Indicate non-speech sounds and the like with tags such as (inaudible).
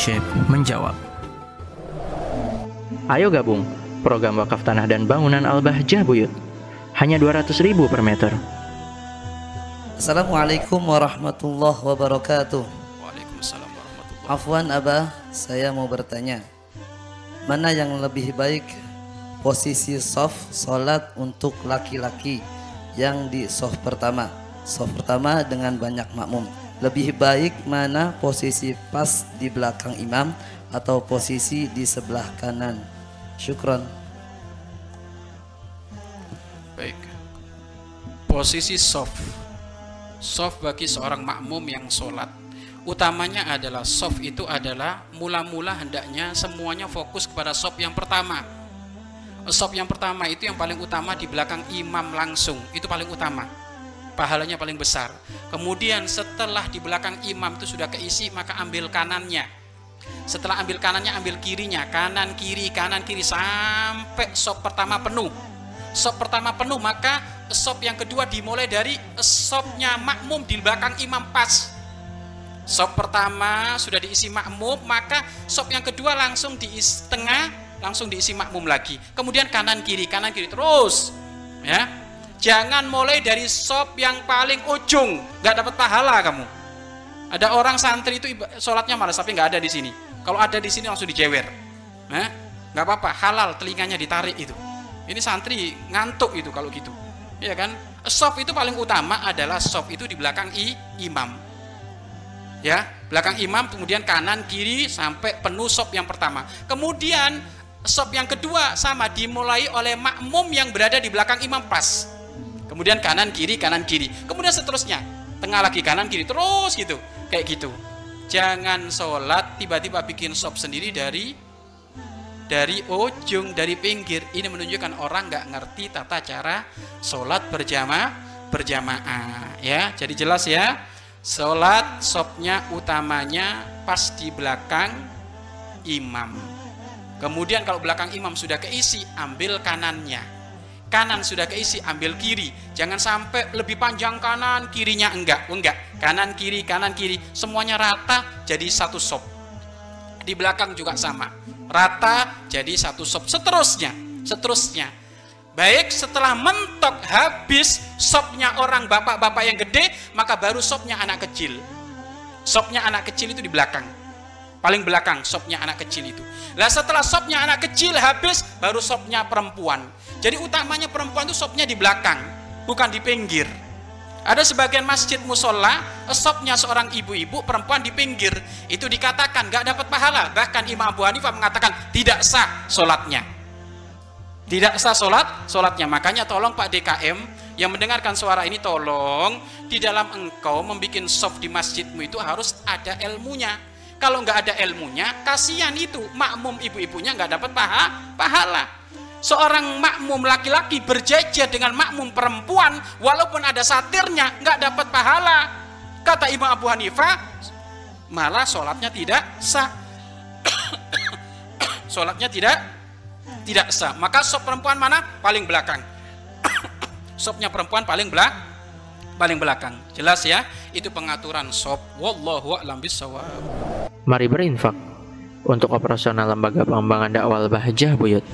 Syekh menjawab. Ayo gabung program wakaf tanah dan bangunan Al-Bahjah Buyut. Hanya 200 ribu per meter. Assalamualaikum warahmatullahi wabarakatuh. Waalaikumsalam warahmatullahi Afwan Abah, saya mau bertanya. Mana yang lebih baik posisi soft solat untuk laki-laki yang di soft pertama? Soft pertama dengan banyak makmum. Lebih baik mana posisi pas di belakang imam atau posisi di sebelah kanan? Syukron. Baik. Posisi soft. Soft bagi seorang makmum yang sholat. Utamanya adalah soft itu adalah mula-mula hendaknya semuanya fokus kepada soft yang pertama. Soft yang pertama itu yang paling utama di belakang imam langsung. Itu paling utama. Pahalanya paling besar. Kemudian setelah di belakang imam itu sudah keisi maka ambil kanannya. Setelah ambil kanannya ambil kirinya, kanan kiri kanan kiri sampai sop pertama penuh. Sop pertama penuh maka sop yang kedua dimulai dari sopnya makmum di belakang imam pas. Sop pertama sudah diisi makmum maka sop yang kedua langsung diisi tengah langsung diisi makmum lagi. Kemudian kanan kiri kanan kiri terus ya. Jangan mulai dari sop yang paling ujung, nggak dapat pahala kamu. Ada orang santri itu sholatnya malas tapi nggak ada di sini. Kalau ada di sini langsung dijewer. Nah, nggak apa-apa, halal telinganya ditarik itu. Ini santri ngantuk itu kalau gitu. Iya kan? Sop itu paling utama adalah sop itu di belakang i, imam. Ya, belakang imam kemudian kanan kiri sampai penuh sop yang pertama. Kemudian sop yang kedua sama dimulai oleh makmum yang berada di belakang imam pas. Kemudian kanan kiri kanan kiri. Kemudian seterusnya tengah lagi kanan kiri terus gitu kayak gitu. Jangan sholat tiba-tiba bikin sop sendiri dari dari ujung dari pinggir. Ini menunjukkan orang nggak ngerti tata cara sholat berjamaah berjamaah ya. Jadi jelas ya. Sholat sopnya utamanya pas di belakang imam. Kemudian kalau belakang imam sudah keisi, ambil kanannya kanan sudah keisi ambil kiri. Jangan sampai lebih panjang kanan kirinya enggak. Oh, enggak. Kanan kiri kanan kiri. Semuanya rata jadi satu sop. Di belakang juga sama. Rata jadi satu sop. Seterusnya seterusnya. Baik setelah mentok habis sopnya orang bapak-bapak yang gede maka baru sopnya anak kecil. Sopnya anak kecil itu di belakang. Paling belakang sopnya anak kecil itu. Lah setelah sopnya anak kecil habis baru sopnya perempuan jadi utamanya perempuan itu sopnya di belakang, bukan di pinggir. Ada sebagian masjid musola, sopnya seorang ibu-ibu perempuan di pinggir. Itu dikatakan gak dapat pahala. Bahkan Imam Abu Hanifah mengatakan tidak sah solatnya. Tidak sah solat, solatnya. Makanya tolong Pak DKM yang mendengarkan suara ini tolong di dalam engkau membuat sop di masjidmu itu harus ada ilmunya. Kalau nggak ada ilmunya, kasihan itu makmum ibu-ibunya nggak dapat paha, pahala seorang makmum laki-laki berjejer dengan makmum perempuan walaupun ada satirnya nggak dapat pahala. Kata Imam Abu Hanifah malah sholatnya tidak sah. (coughs) Sholatnya tidak tidak sah. Maka sop perempuan mana? Paling belakang. (coughs) Sopnya perempuan paling belak paling belakang. Jelas ya? Itu pengaturan sop. Wallahu a'lam bisawab Mari berinfak untuk operasional lembaga pengembangan dakwah Al-Bahjah Buyut.